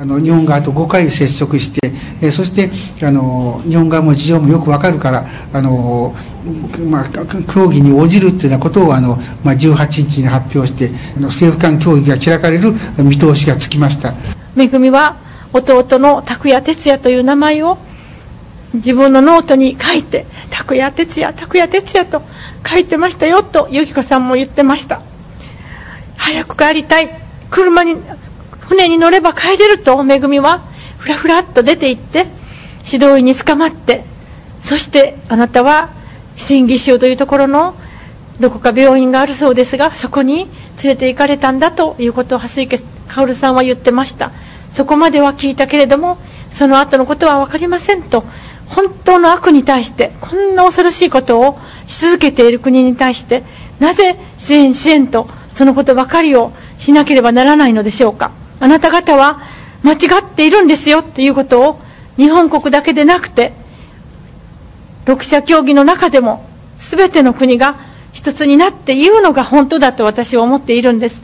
あの日本側と5回接触して、えそしてあの日本側も事情もよくわかるからあの、まあ、協議に応じるというようなことをあの、まあ、18日に発表してあの政府間協議が開かれる見通しがつきました。めぐみは弟の拓也哲也という名前を自分のノートに書いて拓也哲也拓也哲也と書いてましたよと由紀子さんも言ってました。早く帰りたい。車に船に乗れば帰れるとめぐみはふらふらっと出て行って指導員に捕まってそしてあなたは新義州というところのどこか病院があるそうですがそこに連れて行かれたんだということを蓮池薫さんは言ってました。そこまでは聞いたけれどもその後のことは分かりませんと本当の悪に対してこんな恐ろしいことをし続けている国に対してなぜ支援支援とそのことばかりをしなければならないのでしょうか。あなた方は間違っているんですよということを日本国だけでなくて六者協議の中でも全ての国が一つになって言うのが本当だと私は思っているんです。